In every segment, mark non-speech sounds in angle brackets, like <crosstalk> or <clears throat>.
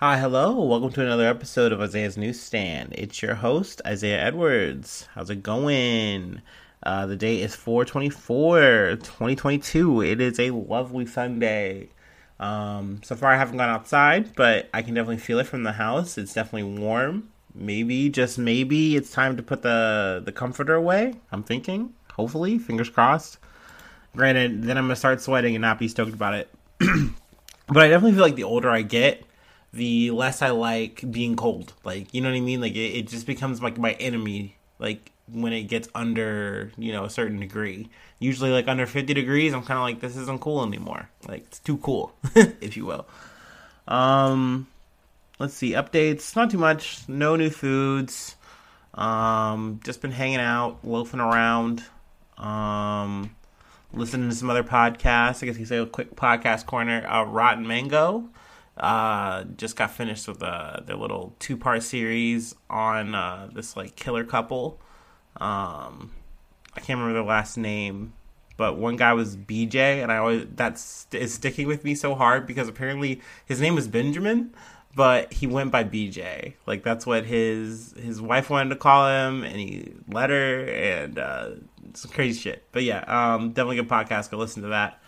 Hi, hello. Welcome to another episode of Isaiah's Newsstand. It's your host, Isaiah Edwards. How's it going? Uh, the day is 424, 2022. It is a lovely Sunday. Um, so far, I haven't gone outside, but I can definitely feel it from the house. It's definitely warm. Maybe, just maybe, it's time to put the, the comforter away. I'm thinking. Hopefully, fingers crossed. Granted, then I'm going to start sweating and not be stoked about it. <clears throat> but I definitely feel like the older I get, the less I like being cold. Like, you know what I mean? Like, it, it just becomes like my enemy. Like, when it gets under, you know, a certain degree. Usually, like, under 50 degrees, I'm kind of like, this isn't cool anymore. Like, it's too cool, <laughs> if you will. Um, let's see. Updates. Not too much. No new foods. Um, just been hanging out, loafing around. Um, listening to some other podcasts. I guess you say a quick podcast corner. Uh, Rotten Mango uh, just got finished with uh, their little two part series on uh, this like killer couple. Um, I can't remember their last name, but one guy was BJ, and I always that's is sticking with me so hard because apparently his name was Benjamin, but he went by BJ. Like that's what his his wife wanted to call him, and he let her, and uh, some crazy shit. But yeah, um, definitely good podcast. Go listen to that.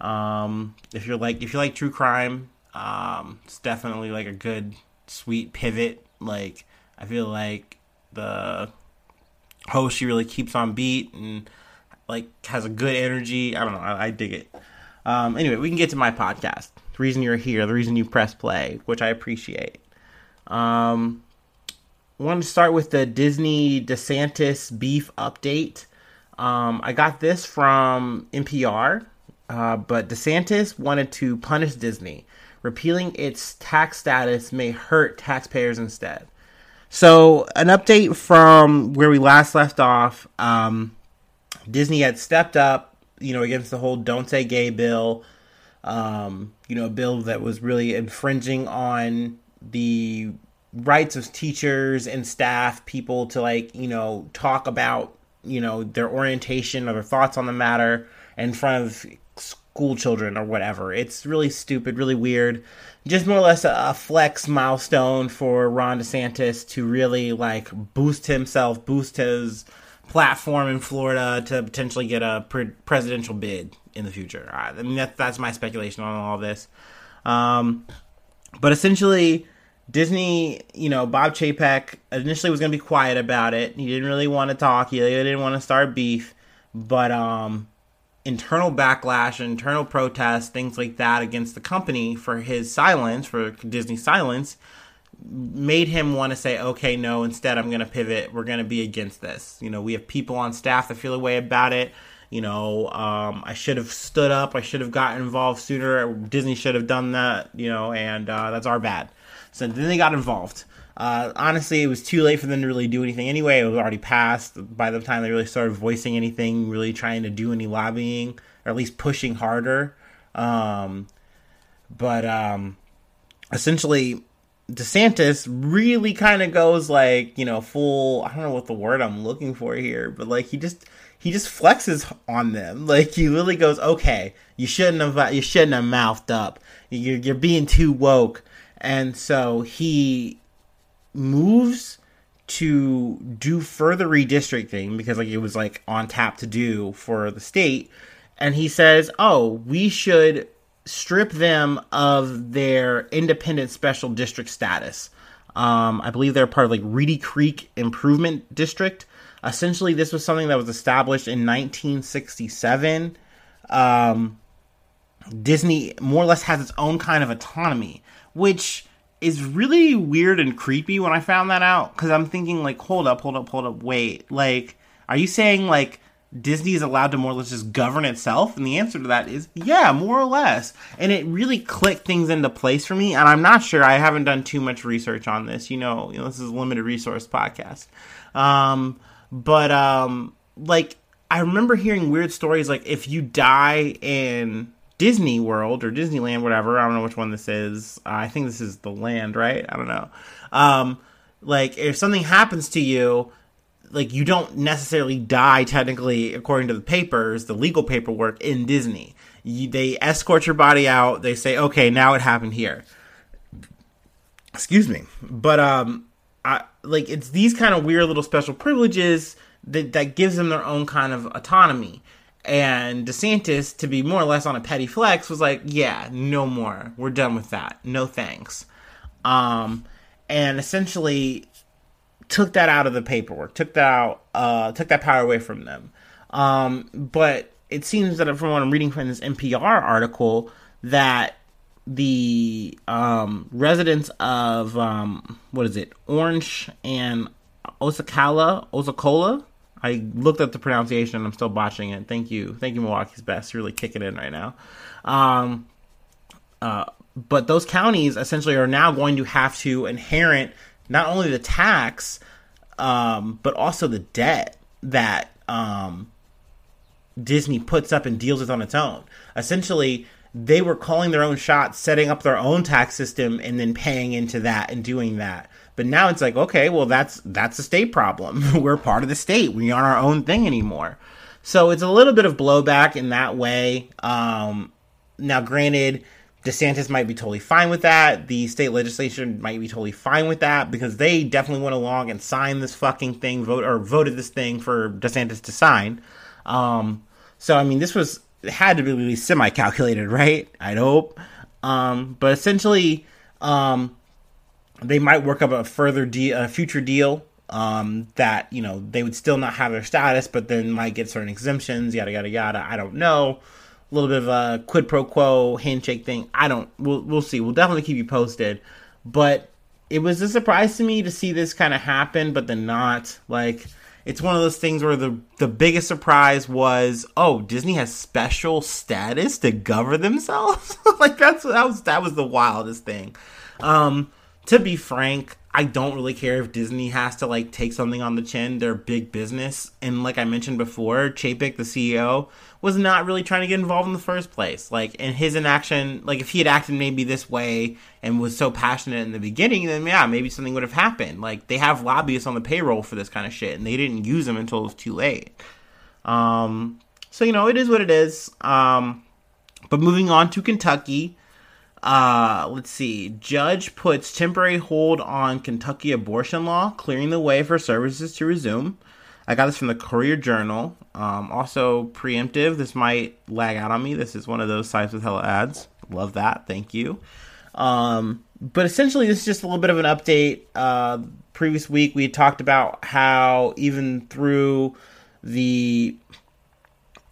Um, if you're like if you like true crime, um, it's definitely like a good sweet pivot. Like I feel like the host she really keeps on beat and like has a good energy. I don't know. I, I dig it. Um, anyway, we can get to my podcast. The reason you're here, the reason you press play, which I appreciate. Um, I want to start with the Disney DeSantis beef update. Um, I got this from NPR, uh, but DeSantis wanted to punish Disney. Repealing its tax status may hurt taxpayers instead. So, an update from where we last left off. Um, Disney had stepped up, you know, against the whole "Don't Say Gay" bill. Um, you know, a bill that was really infringing on the rights of teachers and staff, people to like, you know, talk about you know their orientation or their thoughts on the matter in front of school children or whatever. It's really stupid, really weird. Just more or less a, a flex milestone for Ron DeSantis to really like boost himself, boost his platform in Florida to potentially get a pre- presidential bid in the future. I mean, that, that's my speculation on all this. Um, but essentially, Disney, you know, Bob Chapek initially was going to be quiet about it. He didn't really want to talk. He didn't want to start beef. But um, internal backlash, internal protests, things like that against the company for his silence, for Disney's silence, made him want to say, okay, no, instead I'm going to pivot. We're going to be against this. You know, we have people on staff that feel a way about it. You know, um, I should have stood up. I should have gotten involved sooner. Disney should have done that, you know, and uh, that's our bad. So then they got involved. Uh, honestly, it was too late for them to really do anything anyway. It was already passed by the time they really started voicing anything, really trying to do any lobbying, or at least pushing harder. Um, but um, essentially, DeSantis really kind of goes like, you know, full. I don't know what the word I'm looking for here, but like he just he just flexes on them. <laughs> Like he really goes, okay, you shouldn't have you shouldn't have mouthed up. You're, you're being too woke and so he moves to do further redistricting because like it was like on tap to do for the state. And he says oh we should strip them of their independent special district status. Um, i believe they're part of like reedy creek improvement district. Essentially this was something that was established in 1967 um, disney more or less has its own kind of autonomy which is really weird and creepy when I found that out because I'm thinking like, hold up, hold up, hold up, wait, like, are you saying like Disney is allowed to more or less just govern itself? And the answer to that is yeah, more or less. And it really clicked things into place for me. And I'm not sure I haven't done too much research on this. You know, you know this is a limited resource podcast. Um, but um, like I remember hearing weird stories like if you die in Disney World or Disneyland, whatever. I don't know which one this is. Uh, I think this is the land, right? I don't know. Um, like if something happens to you, like you don't necessarily die technically according to the papers, the legal paperwork in Disney. You, they escort your body out. They say, okay, now it happened here. excuse me. But um, I like it's these kind of weird little special privileges that that gives them their own kind of autonomy. And DeSantis, to be more or less on a petty flex, was like, "Yeah, no more. We're done with that. No thanks." Um, and essentially took that out of the paperwork, took that out, uh, took that power away from them. Um, but it seems that from what I'm reading from this NPR article, that the um, residents of um, what is it, Orange and Osakala, Osakola. I looked at the pronunciation. And I'm still botching it. Thank you, thank you, Milwaukee's best. You're really kicking in right now. Um, uh, but those counties essentially are now going to have to inherit not only the tax, um, but also the debt that um, Disney puts up and deals with on its own. Essentially, they were calling their own shots, setting up their own tax system, and then paying into that and doing that. But now it's like, okay, well that's that's a state problem. <laughs> We're part of the state. We aren't our own thing anymore. So it's a little bit of blowback in that way. Um, now, granted, DeSantis might be totally fine with that. The state legislation might be totally fine with that because they definitely went along and signed this fucking thing, vote or voted this thing for DeSantis to sign. Um, so I mean, this was had to be really semi calculated, <laughs> right? I'd hope. Um, but essentially, um, they might work up a further deal, a future deal um, that you know they would still not have their status, but then might get certain exemptions, yada yada yada. I don't know. A little bit of a quid pro quo handshake thing. I don't. We'll we'll see. We'll definitely keep you posted. But it was a surprise to me to see this kind of happen, but then not like it's one of those things where the the biggest surprise was, oh, Disney has special status to govern themselves. <laughs> like that's that was that was the wildest thing. Um, to be frank, I don't really care if Disney has to like take something on the chin. They're big business, and like I mentioned before, Chapek, the CEO, was not really trying to get involved in the first place. Like, in his inaction, like if he had acted maybe this way and was so passionate in the beginning, then yeah, maybe something would have happened. Like, they have lobbyists on the payroll for this kind of shit, and they didn't use them until it was too late. Um, so you know, it is what it is. Um, but moving on to Kentucky. Uh, let's see. Judge puts temporary hold on Kentucky abortion law, clearing the way for services to resume. I got this from the Courier Journal. Um, also, preemptive. This might lag out on me. This is one of those sites with hella ads. Love that. Thank you. Um, but essentially, this is just a little bit of an update. Uh, previous week, we talked about how even through the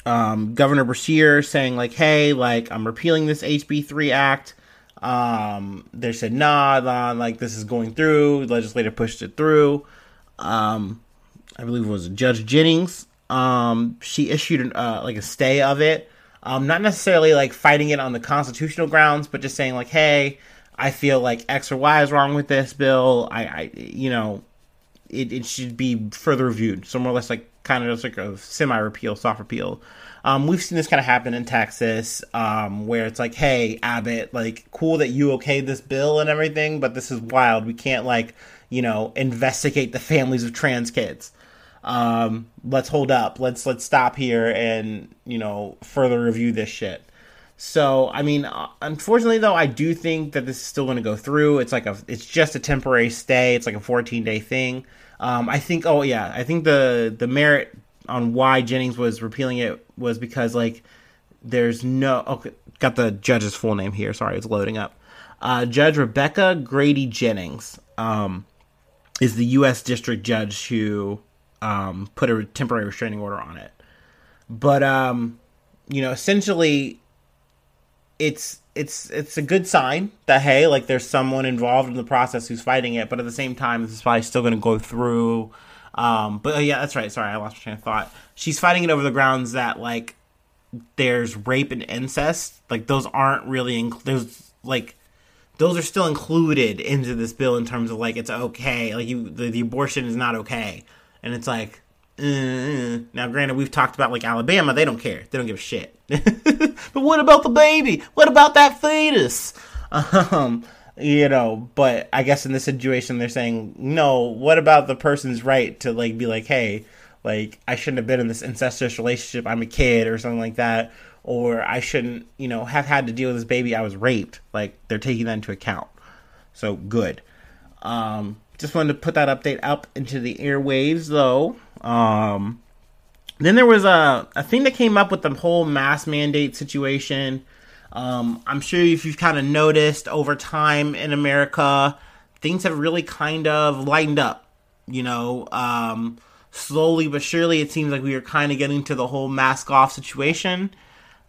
um, Governor Beshear saying like, "Hey, like I'm repealing this HB three Act," Um, they said, nah, nah, like this is going through. The legislature pushed it through. Um, I believe it was Judge Jennings. Um, she issued uh, like a stay of it. Um, not necessarily like fighting it on the constitutional grounds, but just saying like, hey, I feel like X or Y is wrong with this bill. I, I you know, it, it should be further reviewed. So more or less like kind of just like a semi repeal, soft repeal. Um, we've seen this kind of happen in Texas, um, where it's like, hey, Abbott, like, cool that you okayed this bill and everything, but this is wild. We can't, like, you know, investigate the families of trans kids. Um, let's hold up. Let's let's stop here and you know further review this shit. So, I mean, uh, unfortunately though, I do think that this is still going to go through. It's like a, it's just a temporary stay. It's like a 14 day thing. Um, I think, oh yeah, I think the the merit on why Jennings was repealing it was because like there's no okay, got the judge's full name here. Sorry, it's loading up. Uh, judge Rebecca Grady Jennings um, is the U.S. District Judge who um, put a temporary restraining order on it. But um, you know, essentially, it's it's it's a good sign that hey, like there's someone involved in the process who's fighting it. But at the same time, this is probably still going to go through um, but uh, yeah, that's right. Sorry, I lost my train of thought. She's fighting it over the grounds that like there's rape and incest. Like those aren't really inc- there's like those are still included into this bill in terms of like it's okay. Like you, the, the abortion is not okay, and it's like. Uh, now, granted, we've talked about like Alabama; they don't care. They don't give a shit. <laughs> but what about the baby? What about that fetus? <laughs> Um, you know but i guess in this situation they're saying no what about the person's right to like be like hey like i shouldn't have been in this incestuous relationship i'm a kid or something like that or i shouldn't you know have had to deal with this baby i was raped like they're taking that into account So good. Um, just wanted to put that update up into the airwaves, though. Um, then there was a, a thing that came up with the whole mask mandate situation. Um, I'm sure if you've kind of noticed over time in America, things have really kind of lightened up. You know, um, slowly but surely, it seems like we are kind of getting to the whole mask off situation.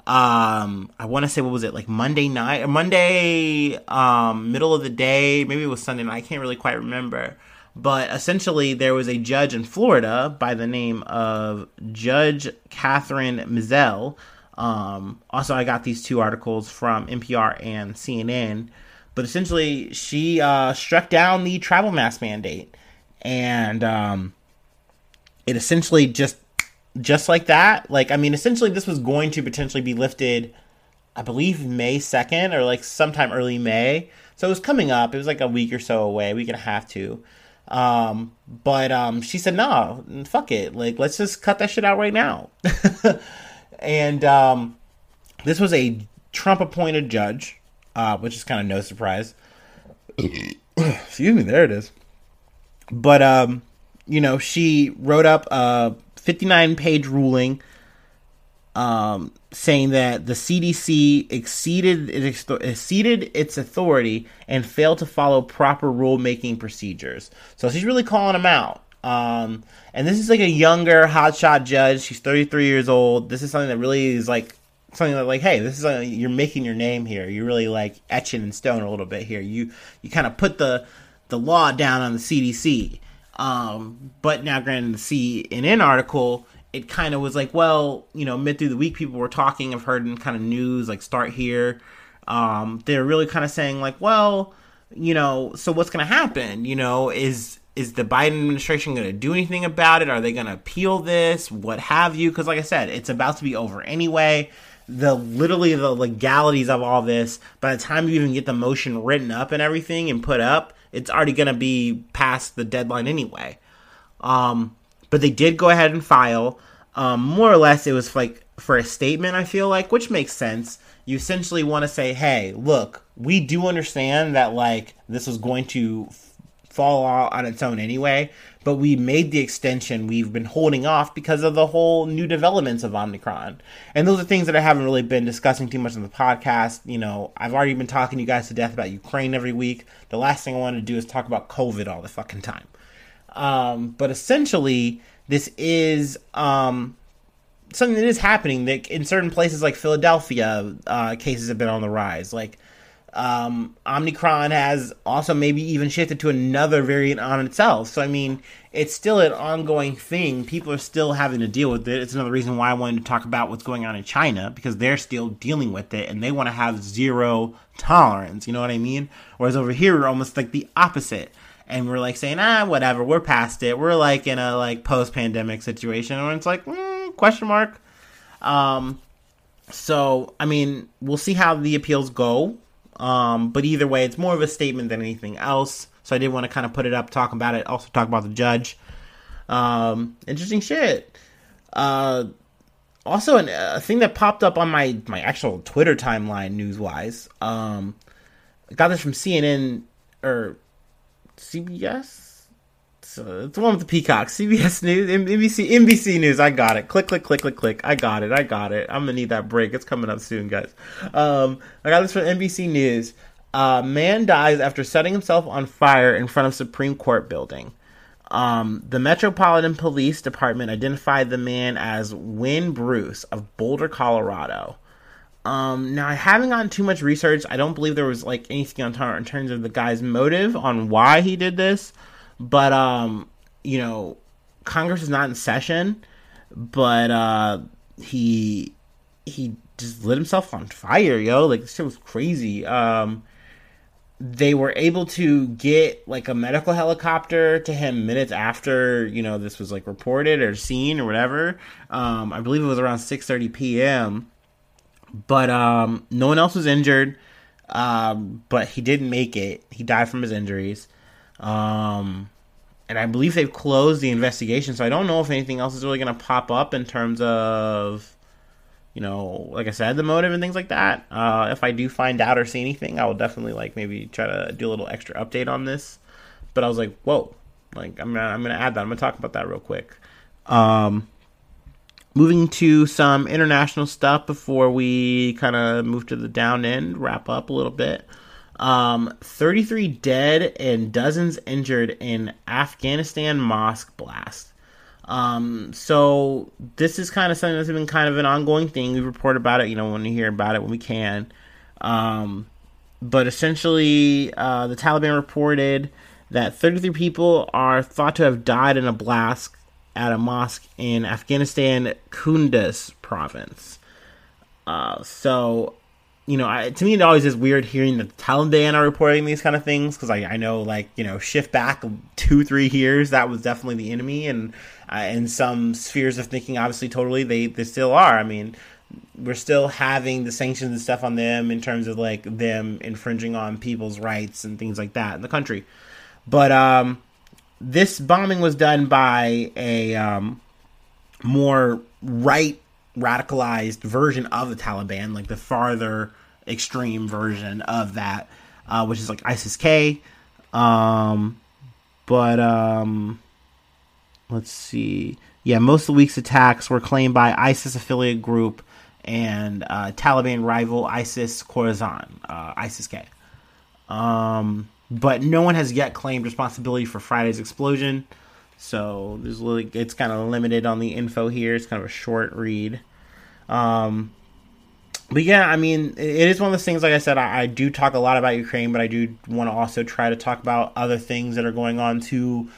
Um, I want to say what was it like Monday night or Monday, um, middle of the day, maybe it was Sunday night. I can't really quite remember. But essentially, there was a judge in Florida by the name of Judge Kathryn Mizelle. Um, also, I got these two articles from NPR and CNN. But essentially, she uh, struck down the travel mask mandate, and um, it essentially just just like that. Like, I mean, essentially, this was going to potentially be lifted, I believe, May 2nd or like sometime early May. So it was coming up. It was like a week or so away, a week and a half to. Um, but um, she said, no, fuck it. Like, let's just cut that shit out right now. <laughs> and um, this was a Trump appointed judge, uh, which is kind of no surprise. <clears throat> Excuse me, there it is. But, um, you know, she wrote up a 59 page ruling um, saying that the CDC exceeded exceeded its authority and failed to follow proper rulemaking procedures. So she's really calling them out. Um, and this is like a younger hotshot judge. She's 33 years old. This is something that really is like something that like, hey, this is you're making your name here. You're really like etching in stone a little bit here. You you kind of put the the law down on the CDC. Um, but now, granted, the CNN article, it kind of was like, well, you know, mid through the week, people were talking. I've heard in kind of news like start here. Um, they're really kind of saying like, well, you know, so what's going to happen? You know, is is the Biden administration going to do anything about it? Are they going to appeal this? What have you? Because, like I said, it's about to be over anyway. The literally the legalities of all this. By the time you even get the motion written up and everything and put up, it's already going to be past the deadline anyway. Um, but they did go ahead and file. Um, more or less, it was like for a statement, I feel like, which makes sense. You essentially want to say, hey, look, we do understand that, like, this was going to fall out on its own anyway, but we made the extension we've been holding off because of the whole new developments of Omicron. And those are things that I haven't really been discussing too much on the podcast. You know, I've already been talking to you guys to death about Ukraine every week. The last thing I want to do is talk about COVID all the fucking time. Um, but essentially, this is um, something that is happening that in certain places like Philadelphia, uh, cases have been on the rise. Like, um, Omicron has also maybe even shifted to another variant on itself. So, I mean, it's still an ongoing thing. People are still having to deal with it. It's another reason why I wanted to talk about what's going on in China because they're still dealing with it and they want to have zero tolerance. You know what I mean? Whereas over here, we're almost like the opposite. And we're like saying, ah, whatever, we're past it. We're like in a like post pandemic situation where it's like, mm, question mark. Um, so, I mean, we'll see how the appeals go. Um, but either way, it's more of a statement than anything else. So I did want to kind of put it up, talk about it, also talk about the judge. Um, interesting shit. Uh, also, an, a thing that popped up on my my actual Twitter timeline, news wise. Um, got this from CNN or CBS it's the one with the peacock. CBS News, NBC, NBC News. I got it. Click, click, click, click, click. I got it. I got it. I'm gonna need that break. It's coming up soon, guys. Um, I got this from NBC News. Uh, man dies after setting himself on fire in front of Supreme Court building. Um, the Metropolitan Police Department identified the man as Wynn Bruce of Boulder, Colorado. Um, now I haven't gotten too much research. I don't believe there was like anything on in terms of the guy's motive on why he did this. But um, you know, Congress is not in session, but uh, he he just lit himself on fire, yo. Like this shit was crazy. Um, they were able to get like a medical helicopter to him minutes after you know this was like reported or seen or whatever. Um, I believe it was around six thirty p.m. But um, no one else was injured. Um, but he didn't make it. He died from his injuries. Um, and I believe they've closed the investigation, so I don't know if anything else is really going to pop up in terms of you know, like I said, the motive and things like that. Uh, if I do find out or see anything, I will definitely like maybe try to do a little extra update on this. But I was like, whoa, like I'm gonna I'm gonna add that. I'm gonna talk about that real quick. Um, moving to some international stuff before we kind of move to the down end, wrap up a little bit. Um, 33 dead and dozens injured in Afghanistan mosque blast. Um, so this is kind of something that's been kind of an ongoing thing. We report about it, you know, when we hear about it when we can. Um, but essentially, uh, the Taliban reported that 33 people are thought to have died in a blast at a mosque in Afghanistan, Kunduz province. Uh, so, you know, I, to me, it always is weird hearing the Taliban are reporting these kind of things because I, I know, like, you know, shift back two, three years, that was definitely the enemy. And uh, in some spheres of thinking, obviously, totally, they, they still are. I mean, we're still having the sanctions and stuff on them in terms of like them infringing on people's rights and things like that in the country. But um, this bombing was done by a um, more right radicalized version of the Taliban, like the farther extreme version of that, uh, which is like ISIS K. Um, but um, let's see. Yeah, most of the week's attacks were claimed by ISIS affiliate group and uh, Taliban rival ISIS Khorasan, uh, ISIS K. Um, but no one has yet claimed responsibility for Friday's explosion. So there's it's kind of limited on the info here. It's kind of a short read. Um, but yeah, I mean, it is one of those things. Like I said, I, I do talk a lot about Ukraine, but I do want to also try to talk about other things that are going on too.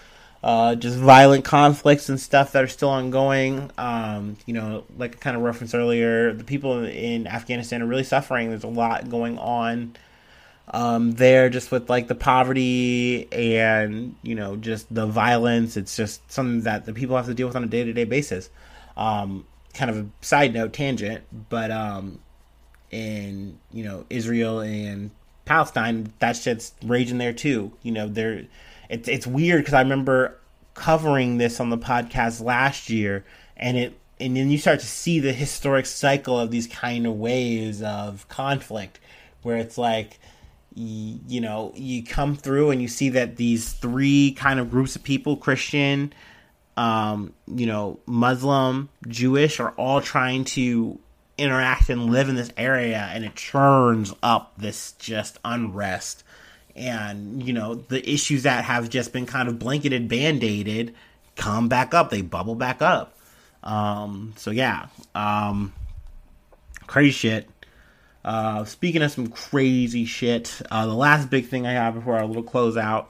Uh, just violent conflicts and stuff that are still ongoing. Um, you know, like I kind of referenced earlier, the people in Afghanistan are really suffering. There's a lot going on um, there just with like the poverty and you know just the violence it's just something that the people have to deal with on a day-to-day basis um, kind of a side note tangent but um, in you know israel and palestine that shit's raging there too. You know there it's, it's weird because i remember covering this on the podcast last year and it and then you start to see the historic cycle of these kind of waves of conflict where it's like you know, you come through and you see that these three kind of groups of people Christian, um, you know, Muslim, Jewish are all trying to interact and live in this area, and it churns up this just unrest. And, you know, the issues that have just been kind of blanketed, band aided, come back up. They bubble back up. Um, so, yeah, um, crazy shit. Uh, speaking of some crazy shit, uh, the last big thing I have before our little closeout,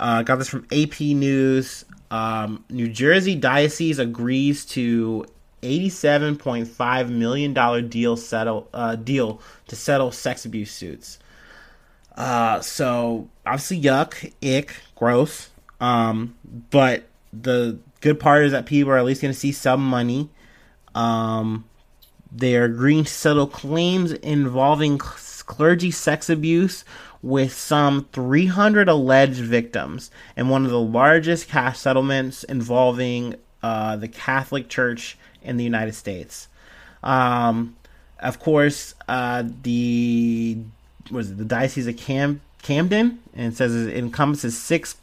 uh, got this from AP News. Um, New Jersey Diocese agrees to $87.5 million deal settle uh, deal to settle sex abuse suits. Uh, so obviously yuck, ick, gross. Um, but the good part is that people are at least going to see some money. Um, they are agreeing to settle claims involving clergy sex abuse with some 300 alleged victims and one of the largest cash settlements involving uh, the Catholic Church in the United States. Um, of course, uh, the was the diocese of Cam Camden, and says it encompasses six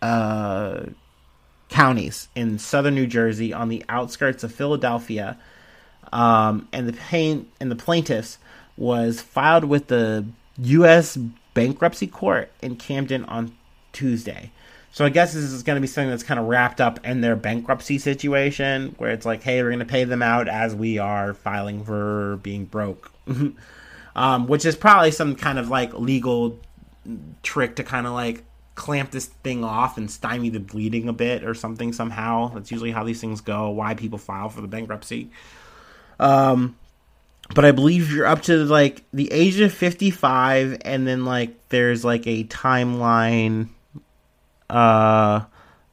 uh, counties in southern New Jersey on the outskirts of Philadelphia um, and the pain and the plaintiffs was filed with the U.S. bankruptcy court in Camden on Tuesday. So I guess this is going to be something that's kind of wrapped up in their bankruptcy situation, where it's like, hey, we're going to pay them out as we are filing for being broke, <laughs> um, which is probably some kind of like legal trick to kind of like clamp this thing off and stymie the bleeding a bit or something somehow. That's usually how these things go. Why people file for the bankruptcy. Um, but I believe you're up to like the age of 55, and then like there's like a timeline uh,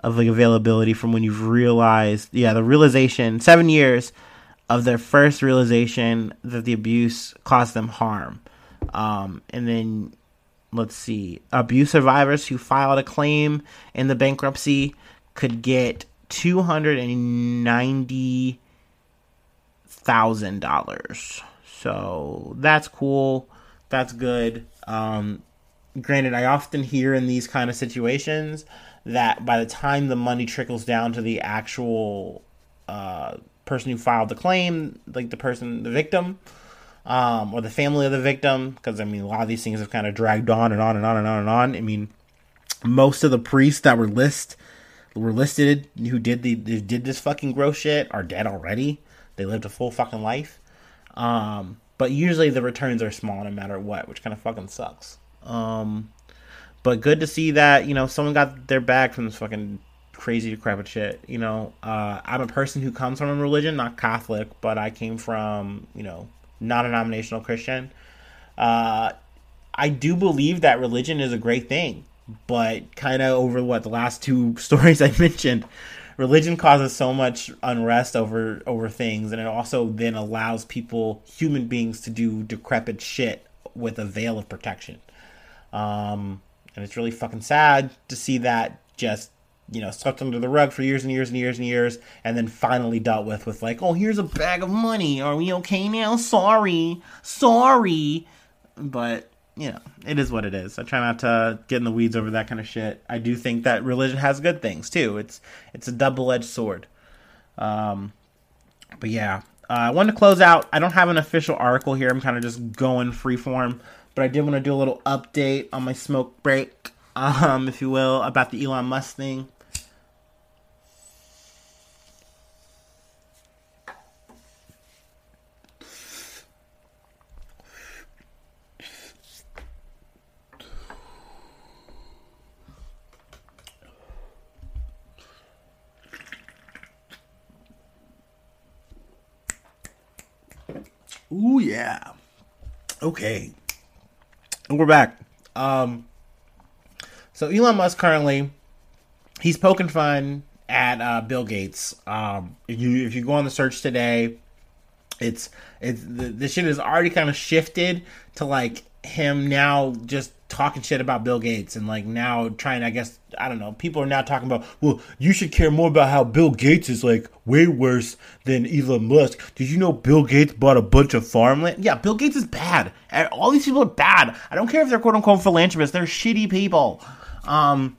of like availability from when you've realized, yeah, the realization seven years of their first realization that the abuse caused them harm. Um, and then let's see, abuse survivors who filed a claim in the bankruptcy could get 290 thousand dollars. So that's cool. That's good. Um, granted, I often hear in these kind of situations that by the time the money trickles down to the actual uh, person who filed the claim, like the person, the victim, um, or the family of the victim, because I mean, a lot of these things have kind of dragged on and on and on and on and on. I mean, most of the priests that were list were listed who did the did this fucking gross shit are dead already. They lived a full fucking life. Um, but usually the returns are small no matter what, which kind of fucking sucks. Um, but good to see that you know someone got their back from this fucking crazy decrepit shit. You know, uh, I'm a person who comes from a religion, not Catholic, but I came from you know not a denominational Christian. Uh, I do believe that religion is a great thing, but kind of over what the last two <laughs> stories I mentioned, religion causes so much unrest over over things, and it also then allows people, human beings, to do decrepit shit with a veil of protection. Um, and it's really fucking sad to see that just you know swept under the rug for years and years and years and years, and then finally dealt with with like, oh, here's a bag of money. Are we okay now? Sorry, sorry, but you know, it is what it is. I try not to get in the weeds over that kind of shit. I do think that religion has good things too. It's it's a double edged sword. Um, but yeah, uh, I wanted to close out. I don't have an official article here. I'm kind of just going freeform, but I did want to do a little update on my smoke break, um, if you will, about the Elon Musk thing. Ooh yeah. Okay. And we're back. Um so Elon Musk currently he's poking fun at uh, Bill Gates. Um if you if you go on the search today, it's it's the, the shit has already kind of shifted to like him now just talking shit about Bill Gates and like now trying I guess I don't know people are now talking about well you should care more about how Bill Gates is like way worse than Elon Musk. Did you know Bill Gates bought a bunch of farmland? Yeah Bill Gates is bad. All these people are bad. I don't care if they're quote unquote philanthropists. They're shitty people. Um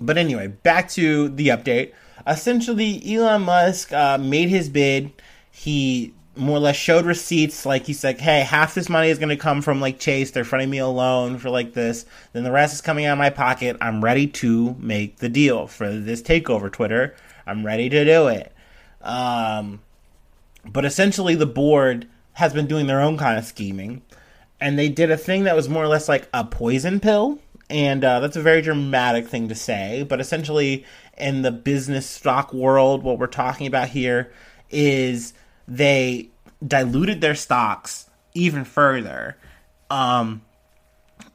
but anyway back to the update. Essentially Elon Musk uh, made his bid. He more or less showed receipts like he's like hey half this money is going to come from like chase. They're fronting me a loan for like this. Then the rest is coming out of my pocket. I'm ready to make the deal for this takeover twitter. I'm ready to do it. Um, but essentially the board has been doing their own kind of scheming and they did a thing that was more or less like a poison pill and uh, that's a very dramatic thing to say but essentially in the business stock world what we're talking about here is they diluted their stocks even further um,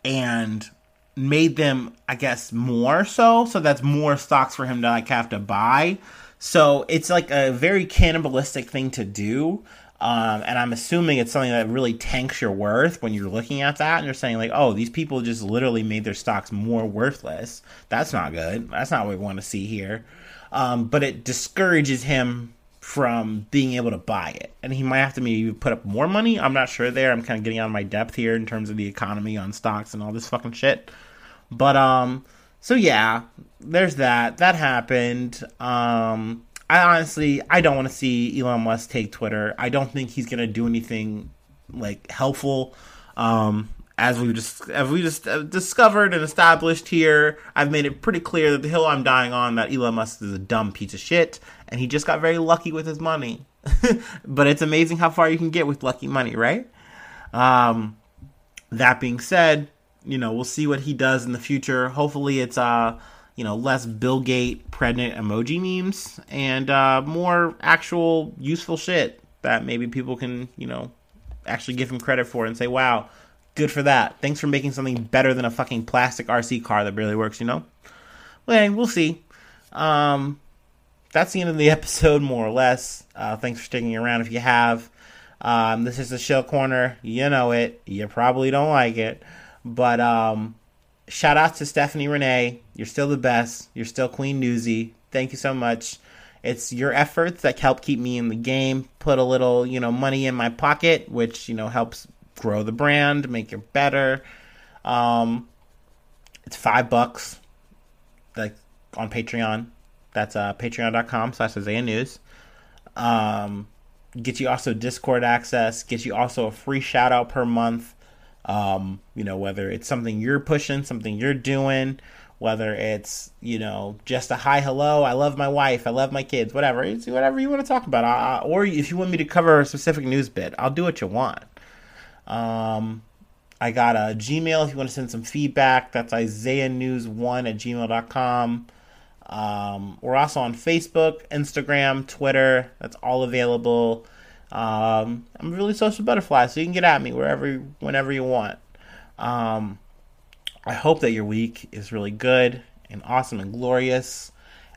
and made them i guess more so so that's more stocks for him to like have to buy. So it's like a very cannibalistic thing to do um, and i'm assuming it's something that really tanks your worth when you're looking at that and you're saying like oh these people just literally made their stocks more worthless. That's not good. That's not what we want to see here. Um, but it discourages him from being able to buy it. And he might have to maybe put up more money. I'm not sure there. I'm kind of getting out of my depth here in terms of the economy on stocks and all this fucking shit. But um so yeah, there's that. That happened. Um I honestly I don't want to see Elon Musk take Twitter. I don't think he's going to do anything like helpful. Um as we just as we just uh, discovered and established here, I've made it pretty clear that the hill I'm dying on that Elon Musk is a dumb piece of shit, and he just got very lucky with his money. <laughs> but it's amazing how far you can get with lucky money, right? Um, that being said, you know we'll see what he does in the future. Hopefully, it's uh you know less Bill Gate pregnant emoji memes and uh, more actual useful shit that maybe people can you know actually give him credit for and say, wow good for that. Thanks for making something better than a fucking plastic RC car that barely works, you know? Well, hey, we'll see. Um, that's the end of the <laughs> episode, more or less. Uh, thanks for sticking around if you have. Um, this is the Shill Corner. You know it. You probably don't like it. But um, shout out to Stephanie Renee. You're still the best. You're still Queen Newsy. Thank you so much. it's your efforts that help keep me in the game, put a little, you know, money in my pocket, which, you know, helps grow the brand, make it better. Um, it's five bucks, like on Patreon. That's uh, patreon.com slash Isaiah News. Um, get you also Discord access, get you also a free shout out per month. Um, you know, whether it's something you're pushing, something you're doing, whether it's, you know, just a hi, hello, I love my wife, I love my kids, whatever. It's whatever you want to talk about. I, or if you want me to cover a specific news bit, I'll do what you want. Um, I got a Gmail if you want to send some feedback. That's Isaiah News one at gmail.com. Um, we're also on Facebook, Instagram, Twitter. That's all available. Um, I'm really social butterfly, so you can get at me wherever, whenever you want. Um, I hope that your week is really good and awesome and glorious.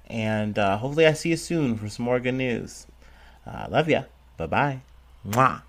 And uh, hopefully, I see you soon for some more good news. Uh, love ya. Bye bye. Mwah.